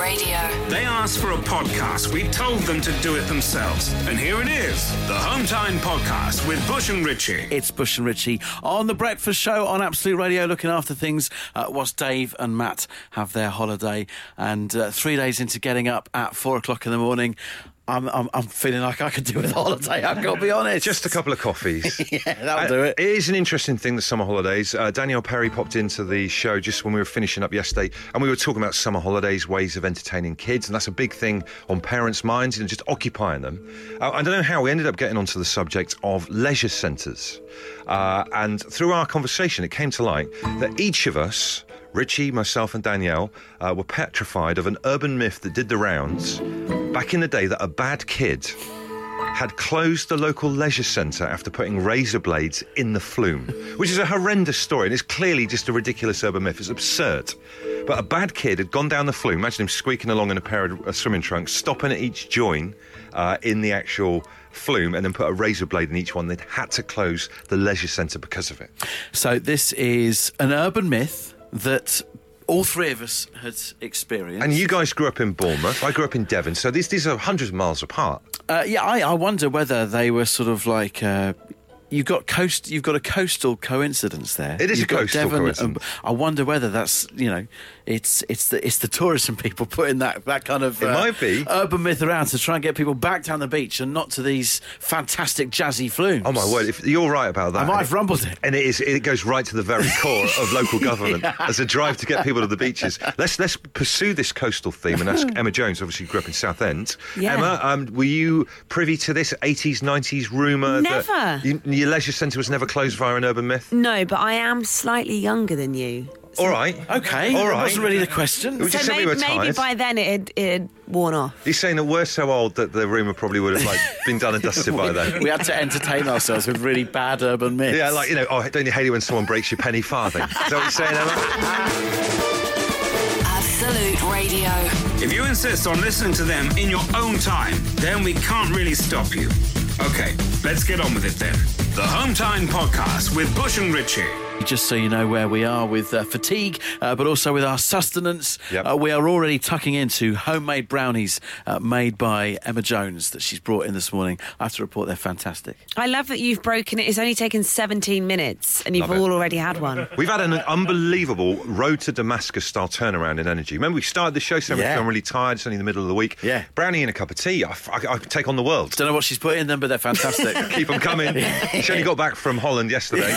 Radio. They asked for a podcast. We told them to do it themselves. And here it is the Hometime Podcast with Bush and Richie. It's Bush and Richie on the Breakfast Show on Absolute Radio, looking after things uh, whilst Dave and Matt have their holiday. And uh, three days into getting up at four o'clock in the morning, I'm, I'm, I'm feeling like I could do with a holiday. I've got to be honest. Just a couple of coffees. yeah, that'll Uh, do it. It is an interesting thing, the summer holidays. Uh, Danielle Perry popped into the show just when we were finishing up yesterday, and we were talking about summer holidays, ways of entertaining kids, and that's a big thing on parents' minds and just occupying them. Uh, I don't know how we ended up getting onto the subject of leisure centres. Uh, and through our conversation, it came to light that each of us, Richie, myself, and Danielle, uh, were petrified of an urban myth that did the rounds back in the day that a bad kid had closed the local leisure centre after putting razor blades in the flume, which is a horrendous story and it's clearly just a ridiculous urban myth. It's absurd. But a bad kid had gone down the flume, imagine him squeaking along in a pair of swimming trunks, stopping at each join uh, in the actual flume, and then put a razor blade in each one. They'd had to close the leisure centre because of it. So this is an urban myth that all three of us had experienced. And you guys grew up in Bournemouth. I grew up in Devon. So these, these are hundreds of miles apart. Uh, yeah, I, I wonder whether they were sort of like. Uh, You've got coast. You've got a coastal coincidence there. It is You've a coastal Devon, coincidence. um, I wonder whether that's you know, it's it's the it's the tourism people putting that that kind of uh, might be. urban myth around to try and get people back down the beach and not to these fantastic jazzy flumes. Oh my word! If you're right about that, I might have rumbled it. and it is it goes right to the very core of local government as a drive to get people to the beaches. Let's let's pursue this coastal theme and ask Emma Jones. Obviously, grew up in Southend. Yeah. Emma, um, were you privy to this 80s, 90s rumor Never. that you, your leisure centre was never closed via an urban myth? No, but I am slightly younger than you. All right, Okay, All right. that wasn't really the question. Would you So say we maybe, were maybe by then it had, it had worn off. He's saying that we're so old that the rumour probably would have like been done and dusted by then. we had to entertain ourselves with really bad urban myths. Yeah, like you know, oh, don't you hate it when someone breaks your penny farthing? Is that what you're saying, Emma? Absolute Radio. If you insist on listening to them in your own time, then we can't really stop you. Okay, let's get on with it then. The Hometime Podcast with Bush and Richie. Just so you know where we are with uh, fatigue, uh, but also with our sustenance, Yep. uh, we are already tucking into homemade brownies uh, made by Emma Jones that she's brought in this morning. I have to report they're fantastic. I love that you've broken it. It's only taken 17 minutes and you've Love it. all already had one. We've had an unbelievable road to Damascus style turnaround in energy. Remember, we started the show saying Yeah. I'm really tired. It's only the middle of the week. Yeah. Brownie and a cup of tea. I, I, I take on the world. Don't know what she's put in them, but they're fantastic. Keep them coming. she only got back from Holland yesterday.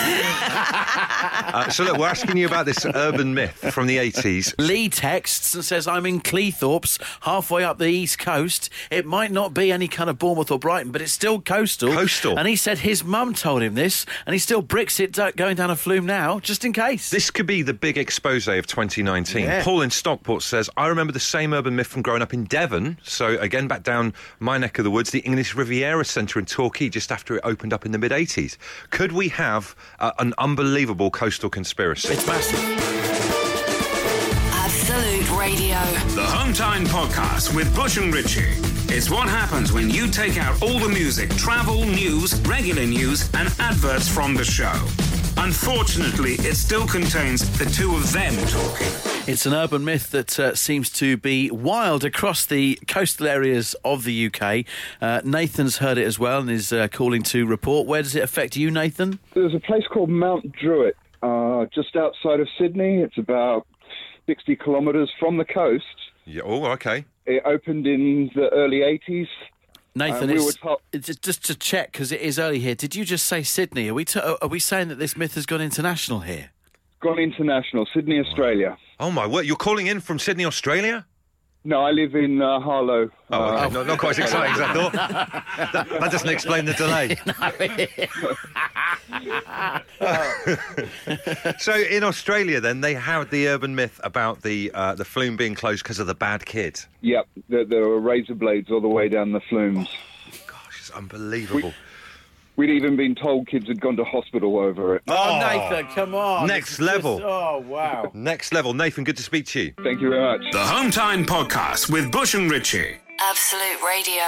uh, so, look, we're asking you about this urban myth from the 80s. Lee texts and says, I'm in Cleethorpes, halfway up the east coast. It might not be any kind of Bournemouth or Brighton, but it's still coastal. Coastal. And he said his mum told him this, and he still bricks it going down a flume now, just in case. This could be the big expose of 2019. Yeah. Paul in Stockport says, I remember the same urban myth from growing up in Devon. So, again, back down my neck of the woods, the English Riviera Centre in Torquay, just after it opened up in the mid 80s. Could we have uh, an unbelievable coastal conspiracy? It's massive. Absolute Radio. The Hometime Podcast with Bush and Richie. It's what happens when you take out all the music, travel, news, regular news, and adverts from the show. Unfortunately, it still contains the two of them talking. It's an urban myth that uh, seems to be wild across the coastal areas of the UK. Uh, Nathan's heard it as well and is uh, calling to report. Where does it affect you, Nathan? There's a place called Mount Druitt, uh, just outside of Sydney. It's about 60 kilometres from the coast. Yeah, oh, okay. It opened in the early 80s. Nathan, Uh, we it's, were told- it's just- just to check because it is early here. Did you just say Sydney? Are we t- are we saying that this myth has gone international here? Gone international, Sydney, Australia. Oh, my word. You're calling in from Sydney, Australia? No, I live in uh, Harlow. Oh, Uh, okay. not, not quite as exciting as I thought. that, that doesn't explain the delay. so in Australia, then they have the urban myth about the uh, the flume being closed because of the bad kid. Yep, there, there were razor blades all the way down the flumes. Gosh, it's unbelievable. We'd even been told kids had gone to hospital over it. Oh, Nathan, come on! Next level. just- oh, wow! Next level, Nathan. Good to speak to you. Thank you very much. The Hometime Podcast with Bush and Richie. Absolute Radio.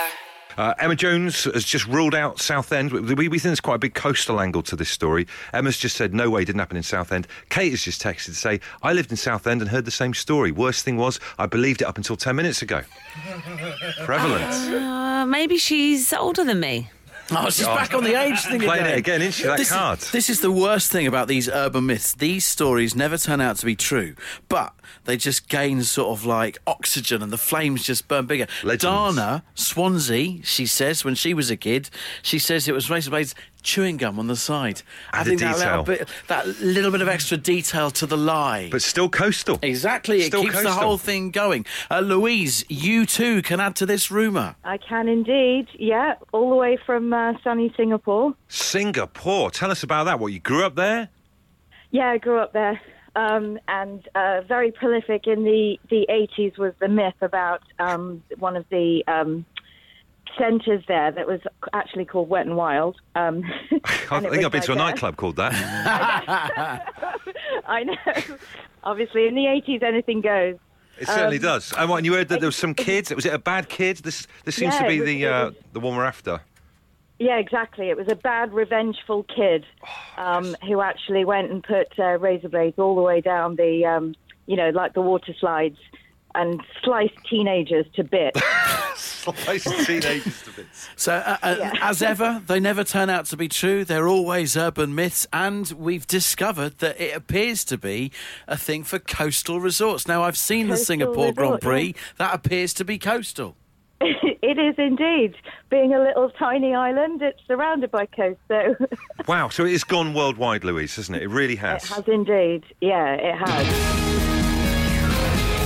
Uh, Emma Jones has just ruled out Southend. We, we think there's quite a big coastal angle to this story. Emma's just said, no way, it didn't happen in Southend. Kate has just texted to say, I lived in Southend and heard the same story. Worst thing was, I believed it up until 10 minutes ago. Prevalent. Uh, maybe she's older than me. Oh, she's back on the age thing Playing again. it again, isn't she, that this card? Is, this is the worst thing about these urban myths. These stories never turn out to be true, but they just gain sort of like oxygen and the flames just burn bigger. Legends. Dana Swansea, she says, when she was a kid, she says it was razor blades chewing gum on the side. Added Adding that little, bit, that little bit of extra detail to the lie. But still coastal. Exactly, it Still keeps the whole thing going. Uh, Louise, you too can add to this rumour. I can indeed. Yeah, all the way from uh, sunny Singapore. Singapore. Tell us about that. What, you grew up there? Yeah, I grew up there. Um, and uh, very prolific in the, the 80s was the myth about um, one of the um, centres there that was actually called Wet and Wild. Um, I and it think I've been to a like nightclub called that. I know. Obviously, in the 80s, anything goes. It certainly Um, does. And what, and you heard that there was some kids. Was it a bad kid? This this seems Yeah, to be was- the uh, was- the one we're after. Yeah, exactly. It was a bad, revengeful kid um, who actually went and put uh, razor blades all the way down the, um, you know, like the water slides, and sliced teenagers to bits. Sliced teenagers to bits. So, uh, uh, Yeah. as ever, they never turn out to be true. They're always urban myths, and we've discovered that it appears to be a thing for coastal resorts. Now, I've seen the Coastal Singapore Grand Prix. yeah. That appears to be coastal. it is indeed. Being a little tiny island, it's surrounded by coast, so Wow. So it has gone worldwide, Louise, hasn't it? It really has. It has indeed. Yeah, it has.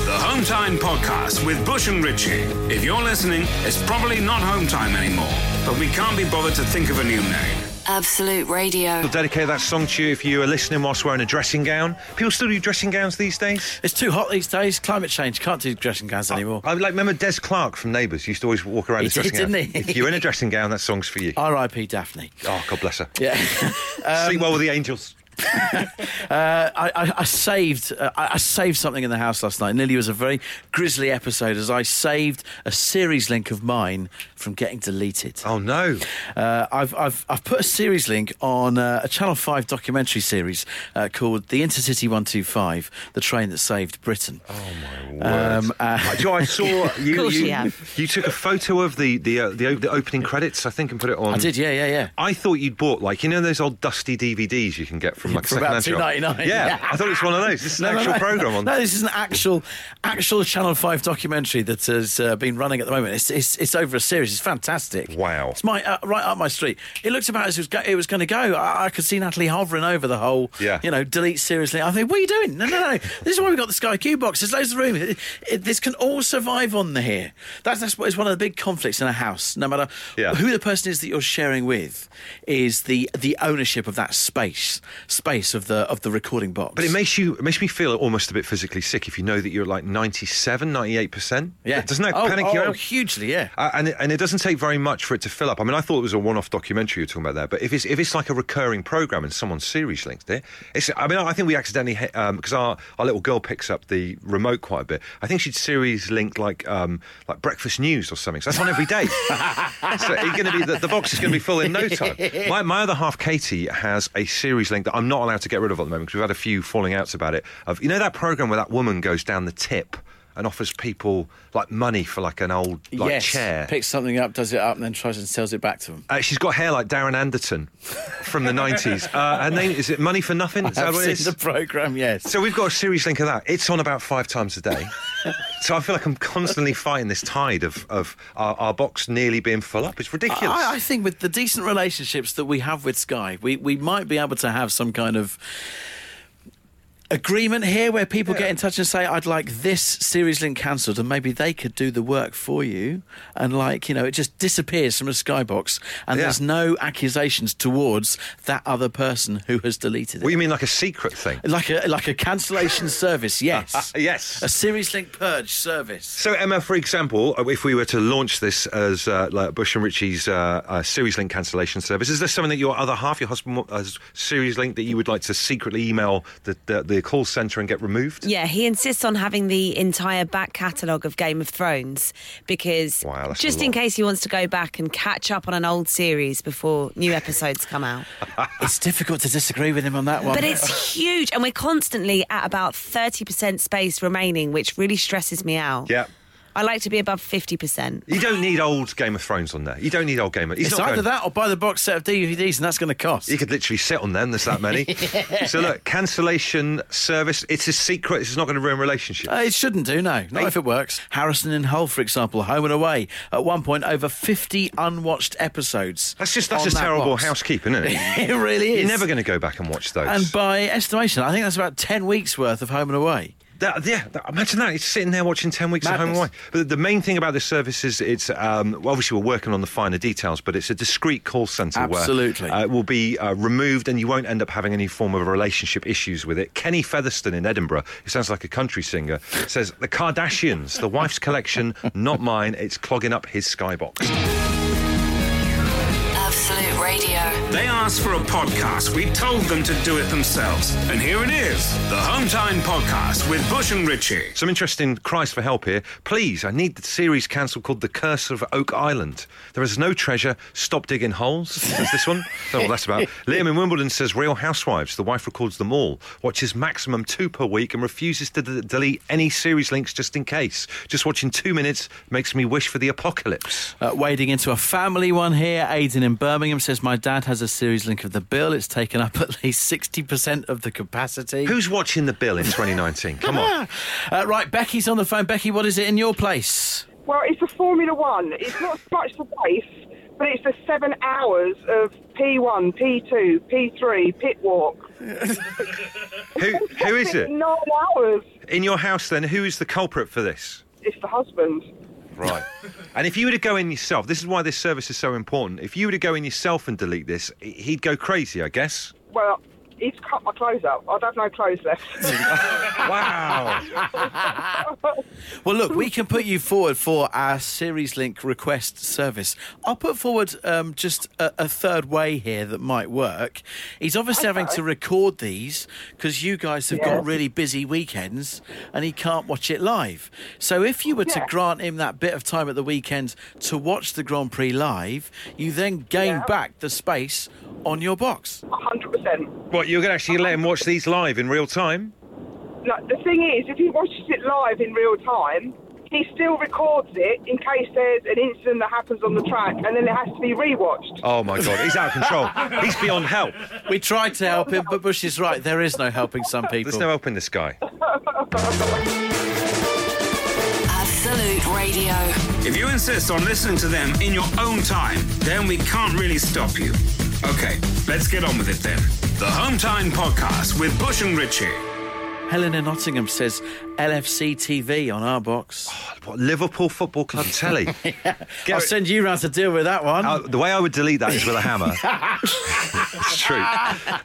The Home Time Podcast with Bush and Richie. If you're listening, it's probably not Home Time anymore, but we can't be bothered to think of a new name. Absolute Radio. We'll dedicate that song to you if you are listening whilst wearing a dressing gown. People still do dressing gowns these days. It's too hot these days. Climate change. Can't do dressing gowns anymore. I like remember Des Clarke from Neighbours used to always walk around He in dressing did, gown. didn't he? If you're in a dressing gown, that song's for you. R.I.P. Daphne. Oh, God bless her. Yeah. Sleep well um, with the angels. Uh, I, I, I saved uh, I I saved something in the house last night. Nearly was a very grisly episode as I saved a series link of mine from getting deleted. Oh no. Uh, I've, I've, I've put a series link on uh, a Channel 5 documentary series uh, called The Intercity 125, The Train That Saved Britain. Oh my word. Um, uh, Do I saw you. course you, you have. you took a photo of the the, uh, the the opening credits, I think, and put it on. I did, yeah, yeah, yeah. I thought you'd bought like you know those old dusty DVDs you can get from like For about second-hand shop? Yeah, Yeah. I thought it was one of those. This is an actual program on. No, this is an actual, actual Channel Five documentary that has uh, been running at the moment. It's, it's, it's over a series. It's fantastic. Wow. It's my uh, right up my street. It looked about as it was, go- it was going to go. I, I could see Natalie hovering over the whole. Yeah. You know, delete seriously. I think, what are you doing? No, no, no. this is why we got the Sky Q box. There's loads of room. It- it- this can all survive on the here. That's that's what is one of the big conflicts in a house. No matter Yeah. who the person is that you're sharing with, is the the ownership of that space, space of the of the recording box. But it makes you it makes me feel almost a bit physically sick if you know that you're like 97, 98 percent. Yeah. doesn't that oh, panic oh, you out? hugely, yeah. Uh, and it, and it doesn't take very much for it to fill up. I mean, I thought it was a one-off documentary you're talking about there, but if it's if it's like a recurring program and someone series linked it, it's. I mean, I think we accidentally hit, because our our little girl picks up the remote quite a bit. I think she'd series link like um like breakfast news or something. So that's on every day. so it's going to be the, the box is going to be full in no time. My my other half, Katie, has a series link that I'm not allowed to get rid of at the moment because we've had a few falling outs about it. Of you know that program where that woman goes down the tip. And offers people like money for like an old like yes. chair. Picks something up, does it up, and then tries and sells it back to them. Uh, she's got hair like Darren Anderton from the 90s. Uh, her name is it Money for Nothing? Is that I've what seen it is? the program, yes. So we've got a series link of that. It's on about five times a day. so I feel like I'm constantly fighting this tide of, of our, our box nearly being full up. It's ridiculous. I, I think with the decent relationships that we have with Sky, we, we might be able to have some kind of agreement here where people get in touch and say, I'd like this series link cancelled, and maybe they could do the work for you. And, like, you know, it just disappears from a Skybox, and Yeah. there's no accusations towards that other person who has deleted it. what do you mean, like a secret thing? like a like a cancellation service, yes. yes. A series link purge service. So Emma, for example, uh, if we were to launch this as uh, like Bush and Richie's uh, uh, series link cancellation service, is there something that your other half, your husband, has series link that you would like to secretly email the the, the the call centre and get removed? Yeah, he insists on having the entire back catalogue of Game of Thrones because Wow, just in case he wants to go back and catch up on an old series before new episodes come out. It's difficult to disagree with him on that one. But it's huge, and we're constantly at about 30% space remaining, which really stresses me out. Yeah. I like to be above 50%. You don't need old Game of Thrones on there. You don't need old Game of He's It's not either going- that or buy the box set of DVDs, and that's going to cost. You could literally sit on them. There's that many. So look, cancellation service. It's a secret. It's not going to ruin relationships. Uh, it shouldn't do, no. Not if it works. Harrison and Hull, for example, home and away. At one point, over 50 unwatched episodes. that's just that's on just that terrible box. housekeeping, isn't it? it really is. You're never going to go back and watch those. And by estimation, I think that's about 10 weeks worth of home and away. That, yeah, that- imagine that. It's sitting there watching 10 weeks of Home Away. But the main thing about this service is it's, um, well, obviously, we're working on the finer details, but it's a discreet call centre Absolutely. where uh, it will be uh, removed and you won't end up having any form of relationship issues with it. Kenny Featherston in Edinburgh, who sounds like a country singer, says, The Kardashians, the wife's collection, not mine, it's clogging up his skybox. Asked for a podcast. We told them to do it themselves. And here it is the Hometime Podcast with Bush and Richie. Some interesting cries for help here. Please, I need the series cancelled called The Curse of Oak Island. There is no treasure. Stop digging holes. Is this one? That's what that's about. Liam in Wimbledon says Real Housewives. The wife records them all, watches maximum two per week, and refuses to d- delete any series links just in case. Just watching two minutes makes me wish for the apocalypse. Uh, wading into a family one here. Aidan in Birmingham says, My dad has a series link of the bill. It's taken up at least 60% of the capacity. Who's watching the bill in 2019? Come on. Uh, right, Becky's on the phone. Becky, what is it in your place? Well, it's a Formula One. It's not so much the race, but it's the seven hours of P1, P2, P3, pit walk. Who, who is it? Nine hours. In your house, then, who is the culprit for this? It's the husband. Right. and if you were to go in yourself, this is why this service is so important. If you were to go in yourself and delete this, he'd go crazy, I guess. Well, he's cut my clothes up. I'd have no clothes left. Wow. Well, look, we can put you forward for our series link request service. I'll put forward um, just a, a third way here that might work. He's obviously having to record these because you guys have got really busy weekends and he can't watch it live. So if you were to grant him that bit of time at the weekend to watch the Grand Prix live, you then gain Yeah. back the space on your box. 100%. what, you're going to actually let him watch these live in real time? No, the thing is, if he watches it live in real time, he still records it in case there's an incident that happens on the track and then it has to be rewatched. Oh my God, he's out of control. he's beyond help. We tried to help him, but Bush is right. There is no helping some people. There's no helping this guy. Absolute Radio. If you insist on listening to them in your own time, then we can't really stop you. Okay, let's get on with it then. The Hometime Podcast with Bush and Richie. Helen in Nottingham says LFC TV on our box. What, Liverpool Football Club telly. I'll send you round to deal with that one. Uh, the way I would delete that is with a hammer. it's true.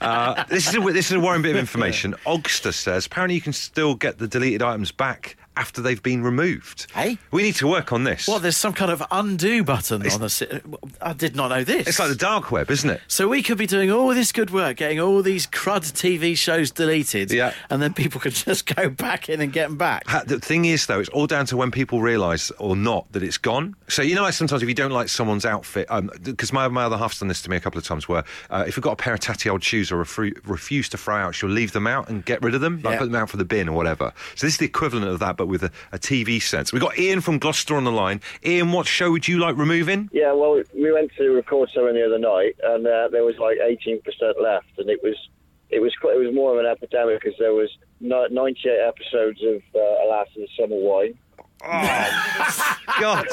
Uh, this is a, this is a worrying bit of information. Ogster says apparently you can still get the deleted items back after they've been removed. Hey? we need to work on this. Well, There's some kind of undo button on the. I did not know this. It's like the dark web, isn't it? So we could be doing all this good work, getting all these crud TV shows deleted, Yeah. and then people could just go back in and get them back. The thing is, though, it's all down to when people realise or not that it's gone. So you know, like sometimes if you don't like someone's outfit, because my my other half's done this to me a couple of times, where uh, if you've got a pair of tatty old shoes or refru- refuse to fry out, she'll leave them out and get rid of them, like Yeah. put them out for the bin or whatever. So this is the equivalent of that, but with a, a TV sense. We've got Ian from Gloucester on the line. Ian, what show would you like removing? Yeah, well, we went to record something the other night, and uh, there was like 18% left, and it was it was quite, it was more of an epidemic because there was 98 episodes of uh, and Summer Wine. God.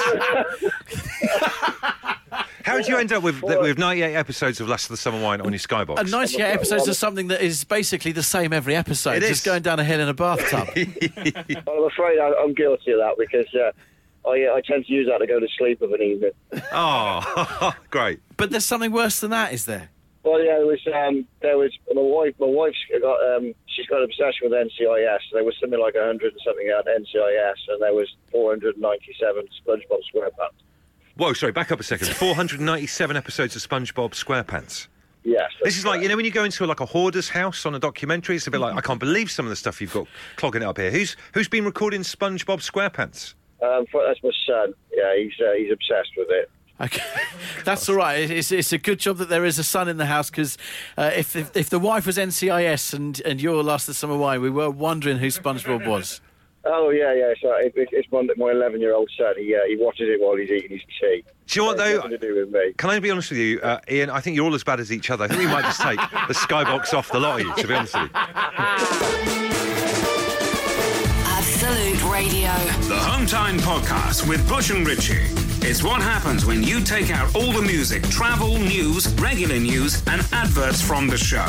How did you end up with with 98 episodes of Last of the Summer Wine on your Skybox? And 98 episodes of something that is basically the same every episode, It just is. going down a hill in a bathtub. I'm afraid I, I'm guilty of that because uh, I, I tend to use that to go to sleep of an evening. Oh, great. but there's something worse than that, is there? Well, yeah, there was um, there was my wife. My wife's got um, she's got an obsession with NCIS. There was something like 100 and something at NCIS, and there was 497 SpongeBob SquarePants. Whoa, sorry, back up a second. 497 episodes of SpongeBob SquarePants. Yes. This is like you know when you go into like a hoarder's house on a documentary. It's a bit like I can't believe some of the stuff you've got clogging it up here. Who's who's been recording SpongeBob SquarePants? Um, that's my son. Yeah, he's uh, he's obsessed with it. Okay, that's all right. It's, it's a good job that there is a son in the house because uh, if, if if the wife was NCIS and and you're Last of Summer Wine, we were wondering who SpongeBob was. Oh yeah, yeah. So it, it, it's one that my 11 year old son. He uh, he watches it while he's eating his tea. Do you know what though? nothing to do with me. Can I be honest with you, uh, Ian? I think you're all as bad as each other. I think we might just take the skybox off the lot of you. To be honest with you. Absolute Radio. The Home Time Podcast with Bush and Richie. It's what happens when you take out all the music, travel, news, regular news, and adverts from the show.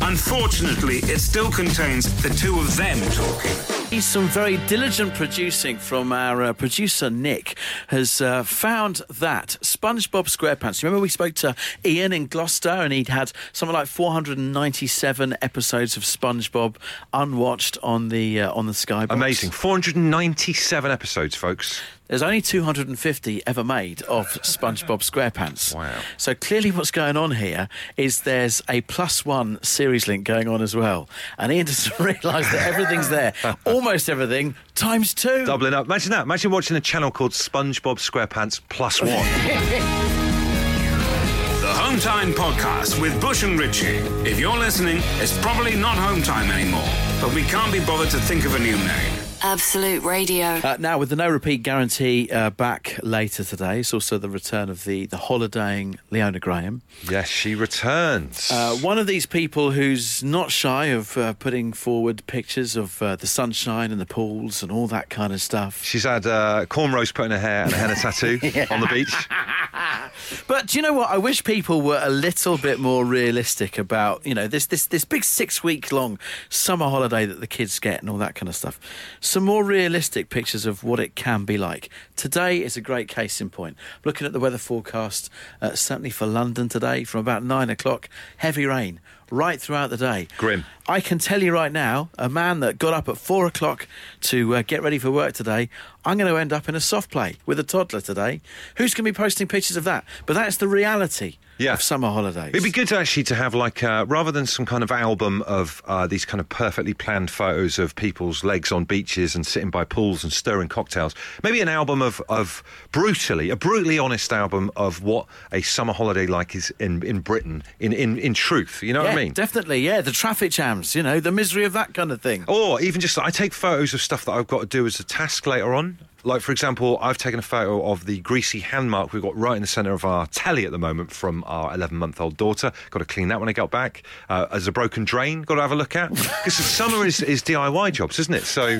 Unfortunately, it still contains the two of them talking. He's some very diligent producing from our uh, producer Nick has uh, found that SpongeBob SquarePants. Remember we spoke to Ian in Gloucester and he'd had something like 497 episodes of SpongeBob unwatched on the uh, on the Skybox. Amazing. 497 episodes, folks. There's only 250 ever made of SpongeBob SquarePants. Wow. So clearly, what's going on here is there's a plus one series link going on as well, and Ian doesn't realise that everything's there, almost everything times two. Doubling up. Imagine that. Imagine watching a channel called SpongeBob SquarePants Plus One. The Home Time Podcast with Bush and Richie. If you're listening, it's probably not Home Time anymore, but we can't be bothered to think of a new name. Absolute Radio. Uh, now, with the no repeat guarantee uh, back later today, it's also the return of the, the holidaying Leona Graham. yes, she returns. Uh, one of these people who's not shy of uh, putting forward pictures of uh, the sunshine and the pools and all that kind of stuff. She's had uh, cornrows put in her hair and a henna tattoo on the beach. But do you know what? I wish people were a little bit more realistic about, you know, this this this big six week long summer holiday that the kids get and all that kind of stuff. Some more realistic pictures of what it can be like. Today is a great case in point. Looking at the weather forecast, uh, certainly for London today, from about nine o'clock, heavy rain right throughout the day. Grim. I can tell you right now, a man that got up at four o'clock to uh, get ready for work today, I'm going to end up in a soft play with a toddler today. Who's going to be posting pictures of that? But that's the reality Yeah. of summer holidays. It'd be good to actually to have like uh, rather than some kind of album of uh, these kind of perfectly planned photos of people's legs on beaches and sitting by pools and stirring cocktails. Maybe an album of of brutally a brutally honest album of what a summer holiday like is in in Britain in in in truth. You know yeah, what I mean? Definitely. Yeah, the traffic jams, you know, the misery of that kind of thing. Or even just I take photos of stuff that I've got to do as a task later on. Like for example, I've taken a photo of the greasy hand mark we've got right in the centre of our telly at the moment from our 11-month-old daughter. Got to clean that when I got back. Uh, as a broken drain, got to have a look at because summer is, is DIY jobs, isn't it? So.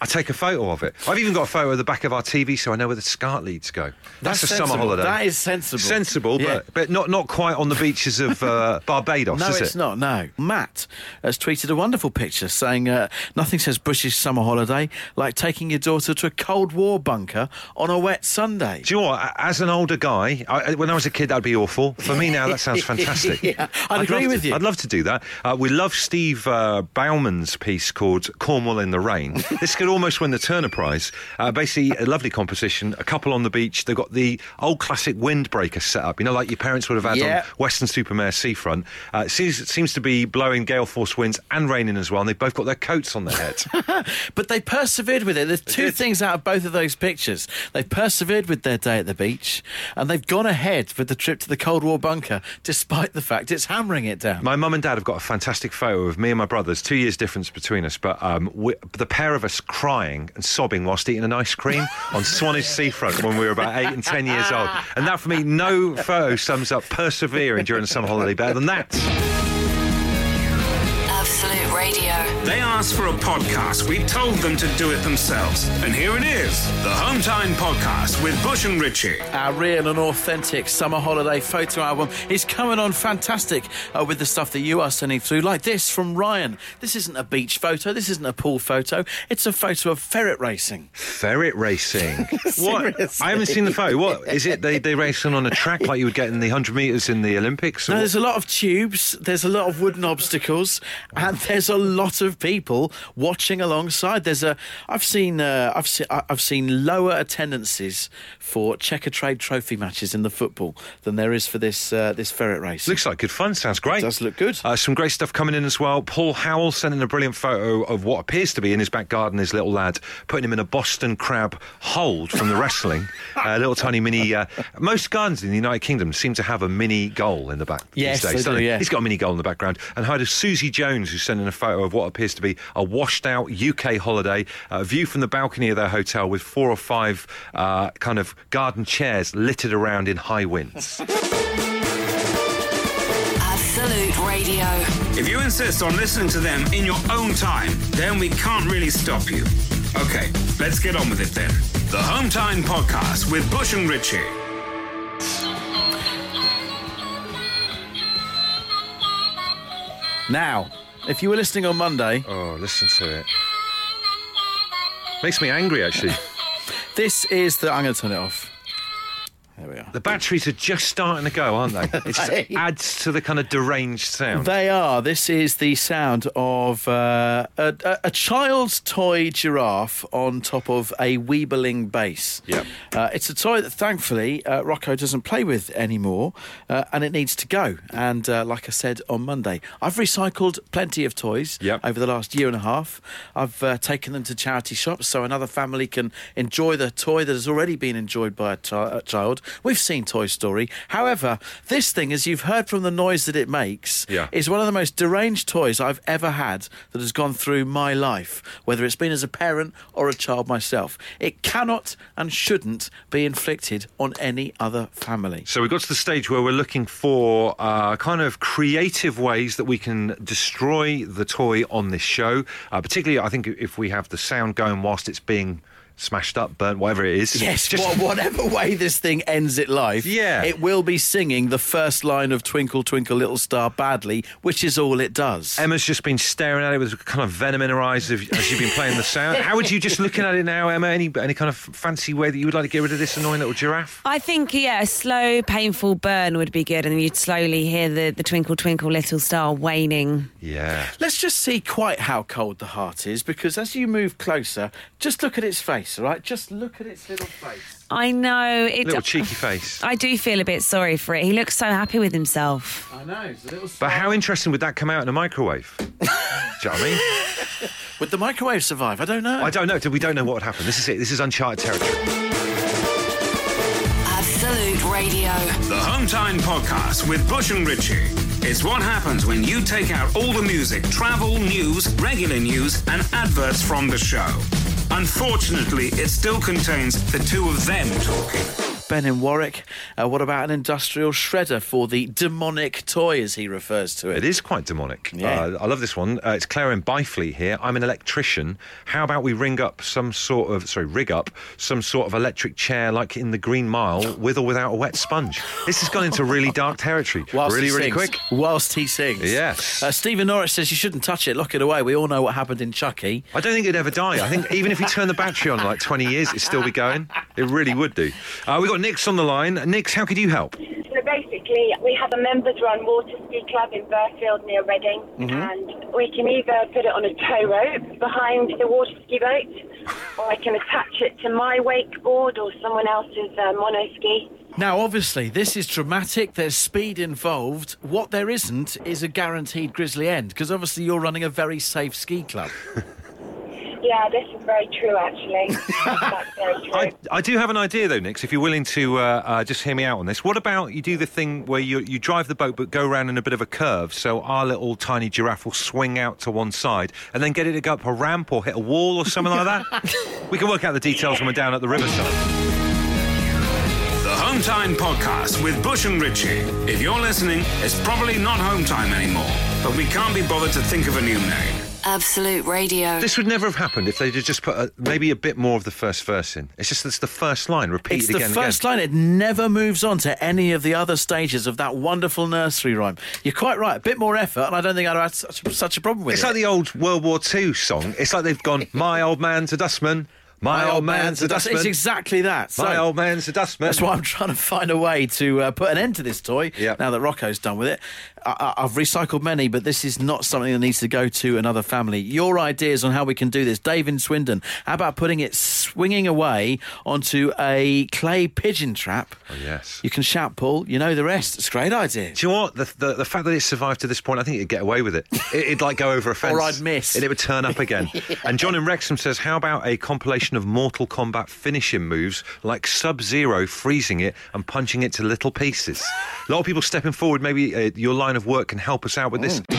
I take a photo of it. I've even got a photo of the back of our TV so I know where the SCART leads go. That's, a summer holiday. That is sensible. sensible, Yeah. but, but not, not quite on the beaches of uh, Barbados, No, it's it? not. No. Matt has tweeted a wonderful picture saying uh, nothing says British summer holiday like taking your daughter to a Cold War bunker on a wet Sunday. Do you know what? As an older guy, I, when I was a kid, that'd be awful. For me now, that sounds fantastic. Yeah, I'd agree with to- you. I'd love to do that. Uh, we love Steve uh, Bauman's piece called Cornwall in the Rain. this could almost win the Turner Prize. Uh, basically, a lovely composition, a couple on the beach. They've got the old classic windbreaker set up, you know, like your parents would have had Yeah. on Weston-super-Mare Seafront. Uh, it seems, it seems to be blowing gale force winds and raining as well, and they've both got their coats on their heads. But they persevered with it. There's two things out of both of those pictures. They've persevered with their day at the beach, and they've gone ahead with the trip to the Cold War bunker, despite the fact it's hammering it down. My mum and dad have got a fantastic photo of me and my brothers, two years difference between us, but um, we, the pair of us crying and sobbing whilst eating an ice cream on Swanage Seafront when we were about eight and ten years old. And that for me, no photo sums up persevering during a summer holiday better than that. Absolute Radio. They asked for a podcast. We told them to do it themselves. And here it is the Home Time Podcast with Bush and Richie. Our real and authentic summer holiday photo album is coming on fantastic uh, with the stuff that you are sending through, like this from Ryan. This isn't a beach photo, this isn't a pool photo, it's a photo of ferret racing. Ferret racing. what? I haven't seen the photo. What is it? They they racing on a track like you would get in the hundred meters in the Olympics. or No, there's a lot of tubes, there's a lot of wooden obstacles, and there's a lot of people watching alongside. There's a I've seen uh, I've seen I've seen lower attendances for Checkatrade Trophy matches in the football than there is for this uh, this ferret race. Looks like good fun. Sounds great. Does look good. Uh, some great stuff coming in as well. Paul Howell sending a brilliant photo of what appears to be in his back garden, his little lad, putting him in a Boston crab hold from the wrestling. A little tiny mini. Uh, most gardens in the United Kingdom seem to have a mini goal in the back. Yes, these they days, do, yeah. He's got a mini goal in the background. And hi to Susie Jones, who's sending a photo of what appears to be a washed out UK holiday. A view from the balcony of their hotel with four or five uh, kind of garden chairs littered around in high winds. Absolute Radio. If you insist on listening to them in your own time, then we can't really stop you. Okay, let's get on with it then. The Home Time Podcast with Bush and Richie. Now, if you were listening on Monday, oh, listen to it. Makes me angry, actually. this is the. I'm going to turn it off. There we are. The batteries are just starting to go, aren't they? It adds to the kind of deranged sound. They are. This is the sound of uh, a, a, child's toy giraffe on top of a Weebling bass. Yep. Uh, it's a toy that thankfully uh, Rocco doesn't play with anymore, uh, and it needs to go. And uh, like I said on Monday, I've recycled plenty of toys Yep. over the last year and a half. I've uh, taken them to charity shops so another family can enjoy the toy that has already been enjoyed by a, chi- a child. We've seen Toy Story. However, this thing, as you've heard from the noise that it makes, Yeah. is one of the most deranged toys I've ever had that has gone through my life, whether it's been as a parent or a child myself. It cannot and shouldn't be inflicted on any other family. So we got to the stage where we're looking for uh, kind of creative ways that we can destroy the toy on this show. Uh, particularly, I think if we have the sound going whilst it's being smashed up, burnt, whatever it is. Yes, Just- wha- whatever way this thing ends its life, Yeah. it will be singing the first line of Twinkle Twinkle Little Star badly, which is all it does. Emma's just been staring at it with kind of venom in her eyes as as you've been playing the sound. How would you just looking at it now, Emma? Any any kind of fancy way that you would like to get rid of this annoying little giraffe? I think, yeah, a slow, painful burn would be good, and you'd slowly hear the, the twinkle, twinkle, little star waning. Yeah. Let's just see quite how cold the heart is, because as you move closer, just look at its face, all right? Just look at its little face. I know. It, Little cheeky face. I do feel a bit sorry for it. He looks so happy with himself. I know, it's a little. But how interesting would that come out in a microwave? Do you know what I mean? Would the microwave survive? I don't know. I don't know. We don't know what would happen. This is it. This is uncharted territory. Absolute Radio. The Home Time Podcast with Bush and Richie. It's what happens when you take out all the music, travel, news, regular news, and adverts from the show. Unfortunately, it still contains the two of them talking. Ben in Warwick. Uh, what about an industrial shredder for the demonic toy, as he refers to it? It is quite demonic. Yeah. Uh, I love this one. Uh, it's Claire in Byfleet here. I'm an electrician. How about we ring up some sort of, sorry, rig up some sort of electric chair like in the Green Mile with or without a wet sponge? This has gone into really dark territory. Whilst really, really quick. Whilst he sings. Yes. Uh, Stephen Norris says you shouldn't touch it, lock it away. We all know what happened in Chucky. I don't think it'd ever die. I think even if you turn the battery on like 20 years, it'd still be going. It really would do. Uh, we've got Nick's on the line. Nick's, how could you help? So basically, we have a members run water ski club in Burghfield near Reading, and we can either put it on a tow rope behind the water ski boat, or I can attach it to my wakeboard or someone else's uh, monoski. Now, obviously, this is dramatic. There's speed involved. What there isn't is a guaranteed grisly end, because obviously you're running a very safe ski club. Yeah, this is very true, actually. That's very true. I, I do have an idea though, Nick. If you're willing to uh, uh, just hear me out on this, what about you do the thing where you you drive the boat but go around in a bit of a curve, so our little tiny giraffe will swing out to one side and then get it to go up a ramp or hit a wall or something like that. we can work out the details when we're down at the riverside. The Home Time Podcast with Bush and Richie. If you're listening, it's probably not Home Time anymore, but we can't be bothered to think of a new name. Absolute Radio. This would never have happened if they'd have just put a, maybe a bit more of the first verse in. It's just it's the first line repeated It's the again. and first again. line. It never moves on to any of the other stages of that wonderful nursery rhyme. You're quite right. A bit more effort, and I don't think I'd have had such, such a problem with It's it. It's like the old World War II song. It's like they've gone, "My old man's a dustman, my, old man's a dustman." It's exactly that. My old man's a dustman. That's why I'm trying to find a way to uh, put an end to this toy Yep. now that Rocco's done with it. I, I've recycled many, but this is not something that needs to go to another family. Your ideas on how we can do this, Dave in Swindon. How about putting it swinging away onto a clay pigeon trap? Oh, yes. You can shout, Paul. You know the rest. It's a great idea. Do you know what? The, the, the fact that it survived to this point, I think it'd get away with it. it it'd like go over a fence. Or I'd miss. And it would turn up again. And John in Wrexham says, how about a compilation of Mortal Kombat finishing moves like Sub Zero freezing it and punching it to little pieces? A lot of people stepping forward. Maybe uh, your line of work can help us out with this. Mm.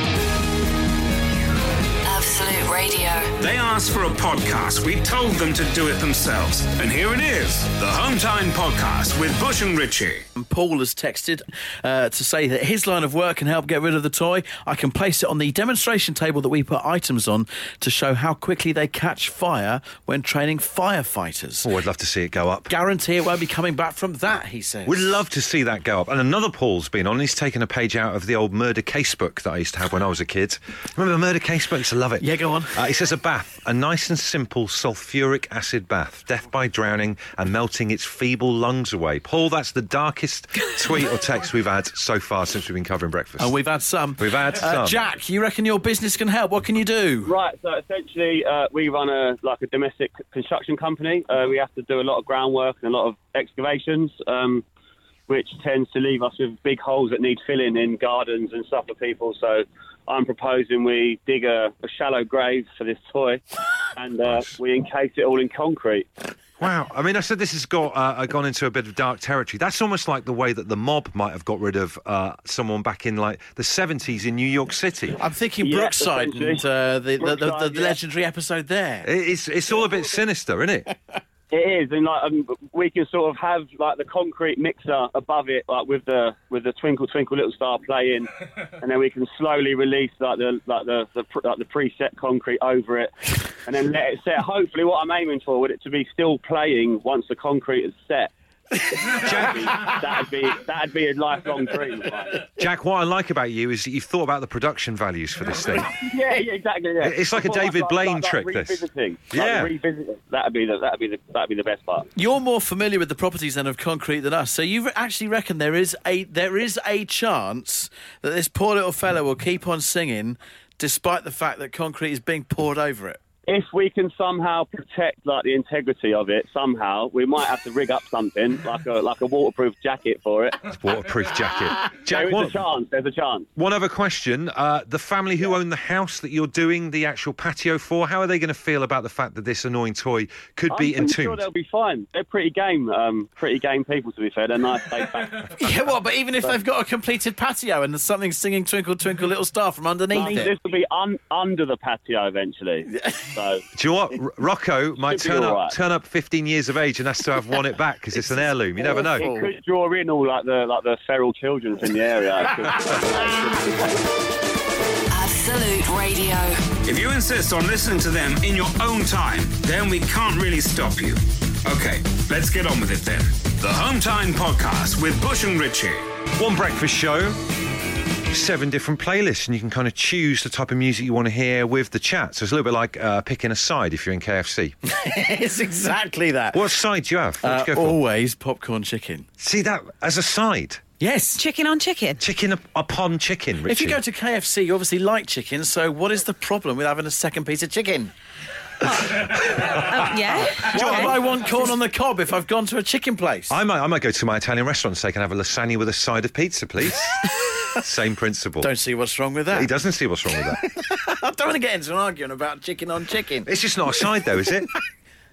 Asked for a podcast. We told them to do it themselves. And here it is the Hometime Podcast with Bush and Richie. And Paul has texted uh, to say that his line of work can help get rid of the toy. I can place it on the demonstration table that we put items on to show how quickly they catch fire when training firefighters. Oh, I'd love to see it go up. Guarantee it won't be coming back from that, he says. We'd love to see that go up. And another Paul's been on. He's taken a page out of the old murder casebook that I used to have when I was a kid. Remember the murder casebook? I love it. Yeah, go on. Uh, he says a bath, a nice and simple sulfuric acid bath, death by drowning and melting its feeble lungs away. Paul, that's the darkest tweet or text we've had so far since we've been covering breakfast. And we've had some. We've had Uh, some. Jack, you reckon your business can help? What can you do? Right, so essentially, uh, we run a like a domestic construction company. Uh, we have to do a lot of groundwork and a lot of excavations, um, which tends to leave us with big holes that need filling in gardens and stuff for people. So I'm proposing we dig a, a shallow grave for this toy, and uh, we encase it all in concrete. Wow. I mean, I said this has got uh, gone into a bit of dark territory. That's almost like the way that the mob might have got rid of uh, someone back in like the 70s in New York City. I'm thinking Yeah, Brookside and uh, the, the, the, the Brookside, yeah. legendary episode there. It's, it's all a bit sinister, isn't it? It is, and like um, we can sort of have like the concrete mixer above it, like with the with the twinkle twinkle little star playing, and then we can slowly release like the like the, the like the preset concrete over it, and then let it set. Hopefully, what I'm aiming for would it to be still playing once the concrete is set. That'd, be, that'd be that'd be a lifelong dream. of mine. Jack, what I like about you is that you've thought about the production values for this thing. Yeah, yeah, exactly. Yeah. It's like a Well, David Blaine like trick, this. Revisiting. Yeah. Like revisiting. That'd be the that'd be the that'd be the best part. You're more familiar with the properties then of concrete than us, so you re- actually reckon there is a there is a chance that this poor little fella will keep on singing, despite the fact that concrete is being poured over it. If we can somehow protect like the integrity of it somehow, we might have to rig up something like a like a waterproof jacket for it. Waterproof jacket. there Jack, is a chance. There's a chance. one other question. Uh, the family who own the house that you're doing the actual patio for, how are they going to feel about the fact that this annoying toy could I'm be pretty sure they'll be fine. They're pretty game, um, pretty game people to be fair. They're nice, laid back. Yeah, well, but even if they've got a completed patio and there's something singing "Twinkle Twinkle Little Star" from underneath it, This will be un- under the patio eventually. So Do you know what? Rocco might turn up, right. turn up 15 years of age and has to have won it back because it's an heirloom. You never know. it could draw in all like the like the feral children in the area. Absolute Radio. If you insist on listening to them in your own time, then we can't really stop you. Okay, let's get on with it then. The Home Time Podcast with Bush and Richie. One breakfast show, seven different playlists, and you can kind of choose the type of music you want to hear with the chat. So it's a little bit like uh, picking a side if you're in KFC. it's exactly that. what side do you have? What Uh, do you go for? always popcorn chicken. See that as a side? Yes. Chicken on chicken. Chicken upon chicken, Richie. If you go to KFC, you obviously like chicken, so what is the problem with having a second piece of chicken? Um, yeah. Why do I want corn on the cob if I've gone to a chicken place? I might, I might go to my Italian restaurant and say, I can I have a lasagna with a side of pizza, please? Same principle. Don't see what's wrong with that. He doesn't see what's wrong with that. I don't want to get into an argument about chicken on chicken. It's just not a side, though, is it?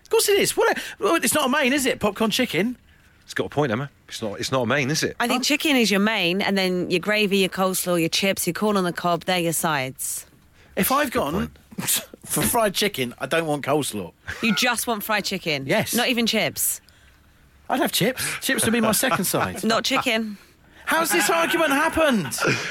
Of course it is. What? A, well, it's not a main, is it? Popcorn chicken. It's got a point, Emma. It's not. It's not a main, is it? I think chicken is your main, and then your gravy, your coleslaw, your chips, your corn on the cob, they're your sides. If I've gone for fried chicken, I don't want coleslaw. You just want fried chicken. Yes. Not even chips. I'd have chips. Chips would be my second side. Not chicken. How's this argument happened?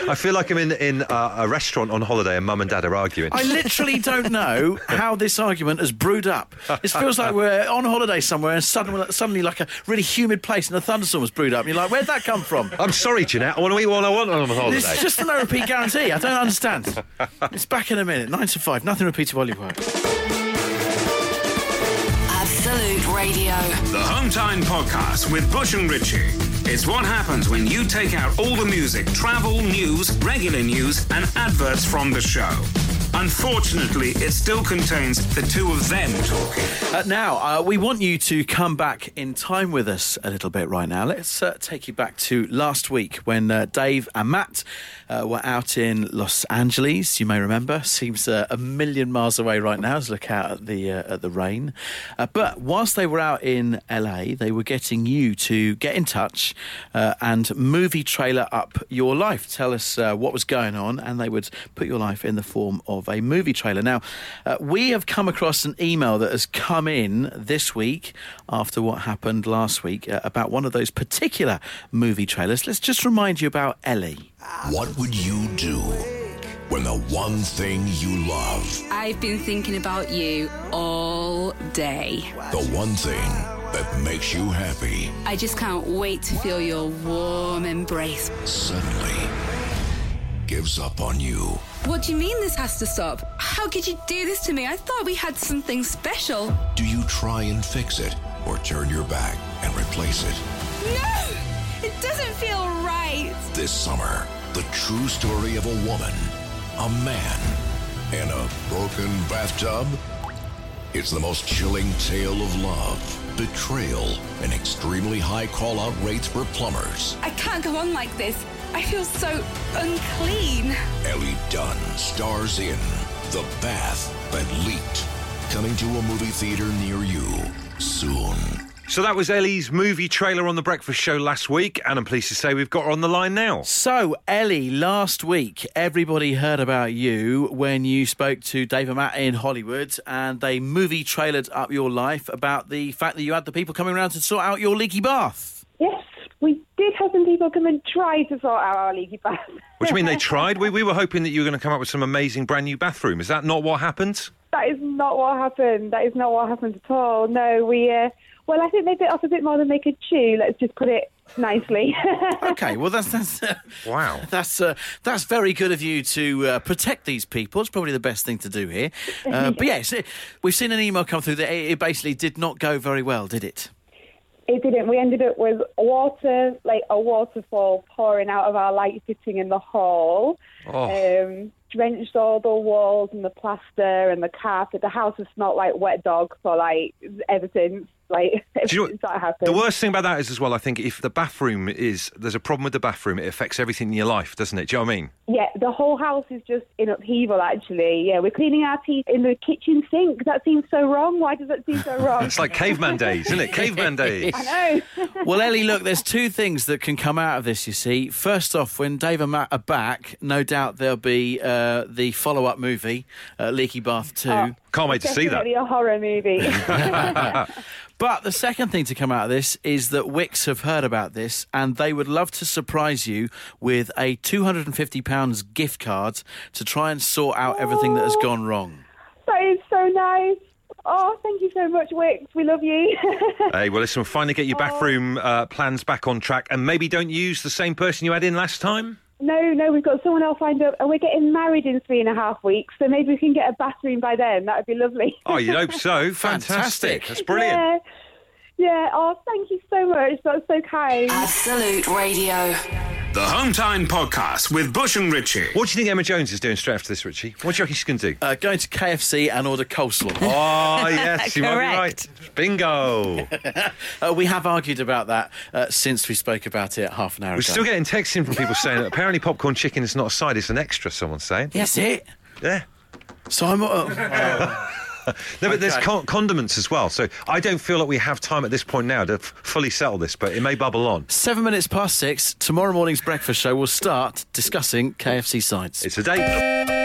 I feel like I'm in in uh, a restaurant on holiday and Mum and Dad are arguing. I literally don't know how this argument has brewed up. It feels like we're on holiday somewhere and suddenly, suddenly like a really humid place and a thunderstorm has brewed up. And you're like, where'd that come from? I'm sorry, Jeanette. I want to eat what I want on holiday. It's just a no repeat guarantee. I don't understand. It's back in a minute. Nine to five. Nothing repeated while you work. Absolute Radio. The Hometown Podcast with Bush and Richie. It's what happens when you take out all the music, travel, news, regular news, and adverts from the show. Unfortunately, it still contains the two of them talking. Uh, now, uh, we want you to come back in time with us a little bit right now. Let's uh, take you back to last week when uh, Dave and Matt uh, were out in Los Angeles. You may remember, seems uh, a million miles away right now as look out at the at the rain. But whilst they were out in LA, they were getting you to get in touch and movie trailer up your life. Tell us what was going on, and they would put your life in the form of a movie trailer. Now, uh, we have come across an email that has come in this week after what happened last week uh, about one of those particular movie trailers. Let's just remind you about Ellie. What would you do when the one thing you love, I've been thinking about you all day. the one thing that makes you happy, I just can't wait to feel your warm embrace. suddenly gives up on you? What do you mean this has to stop? How could you do this to me? I thought we had something special. Do you try and fix it or turn your back and replace it? No! It doesn't feel right. This summer, the true story of a woman, a man, and a broken bathtub? It's the most chilling tale of love, betrayal, and extremely high call out rates for plumbers. I can't go on like this. I feel so unclean. Ellie Dunn stars in The Bath That Leaked. Coming to a movie theater near you soon. So that was Ellie's movie trailer on the breakfast show last week, and I'm pleased to say we've got her on the line now. So, Ellie, last week everybody heard about you when you spoke to Dave and Matt in Hollywood, and they movie trailered up your life about the fact that you had the people coming around to sort out your leaky bath. Yes, we did have some people come and try to sort out our leaky bath. What do you mean they tried? We, we were hoping that you were going to come up with some amazing brand new bathroom. Is that not what happened? That is not what happened. That is not what happened at all. No, we. Uh, well, I think they bit off a bit more than they could chew. Let's just put it nicely. Okay, well that's that's uh, wow. That's uh, that's very good of you to uh, protect these people. It's probably the best thing to do here. Uh, but yes, it, we've seen an email come through that it, it basically did not go very well, did it? It didn't. We ended up with water, like a waterfall pouring out of our light fitting in the hall. Oh. Um, drenched all the walls and the plaster and the carpet. The house has smelled like wet dog for like ever since. Like ever Do you know since that happened. The worst thing about that is as well, I think, if the bathroom is there's a problem with the bathroom, it affects everything in your life, doesn't it? Do you know what I mean? Yeah, the whole house is just in upheaval. Actually, yeah, we're cleaning our teeth in the kitchen sink. That seems so wrong. Why does that seem so wrong? It's like caveman days, isn't it? Caveman days. I know. Well, Ellie, look, there's two things that can come out of this, you see. First off, when Dave and Matt are back, no doubt there'll be uh, the follow up movie, uh, Leaky Bath 2. Oh, Can't wait to see that. Definitely a horror movie. But the second thing to come out of this is that Wickes have heard about this and they would love to surprise you with a £250 gift card to try and sort out everything that has gone wrong. that is so nice. Oh, thank you so much, Wickes. We love you. Hey, well, listen, we'll finally get your bathroom uh, plans back on track, and maybe don't use the same person you had in last time. No, no, we've got someone else lined up, and we're getting married in three and a half weeks. So maybe we can get a bathroom by then. That would be lovely. Oh, you'd hope so. Fantastic. That's brilliant. Yeah. Yeah. Oh, thank you so much. That's so kind. Absolute Radio. The Hometime Podcast with Bush and Richie. What do you think Emma Jones is doing straight after this, Richie? What do you reckon she's going to do? Uh, going to KFC and order coleslaw. Oh, yes, you might be right. Bingo. Uh, we have argued about that uh, since we spoke about it half an hour ago. We're ago. still getting texts in from people saying that apparently popcorn chicken is not a side, it's an extra, someone's saying. Yes, it. Yeah. So I'm. Uh, No, but there's con- condiments as well. So I don't feel like we have time at this point now to f- fully settle this, but it may bubble on. Seven minutes past six, tomorrow morning's breakfast show will start discussing KFC sides. It's a date.